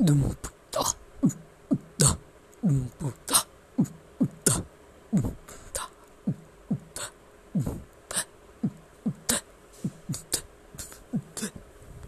ルンプタ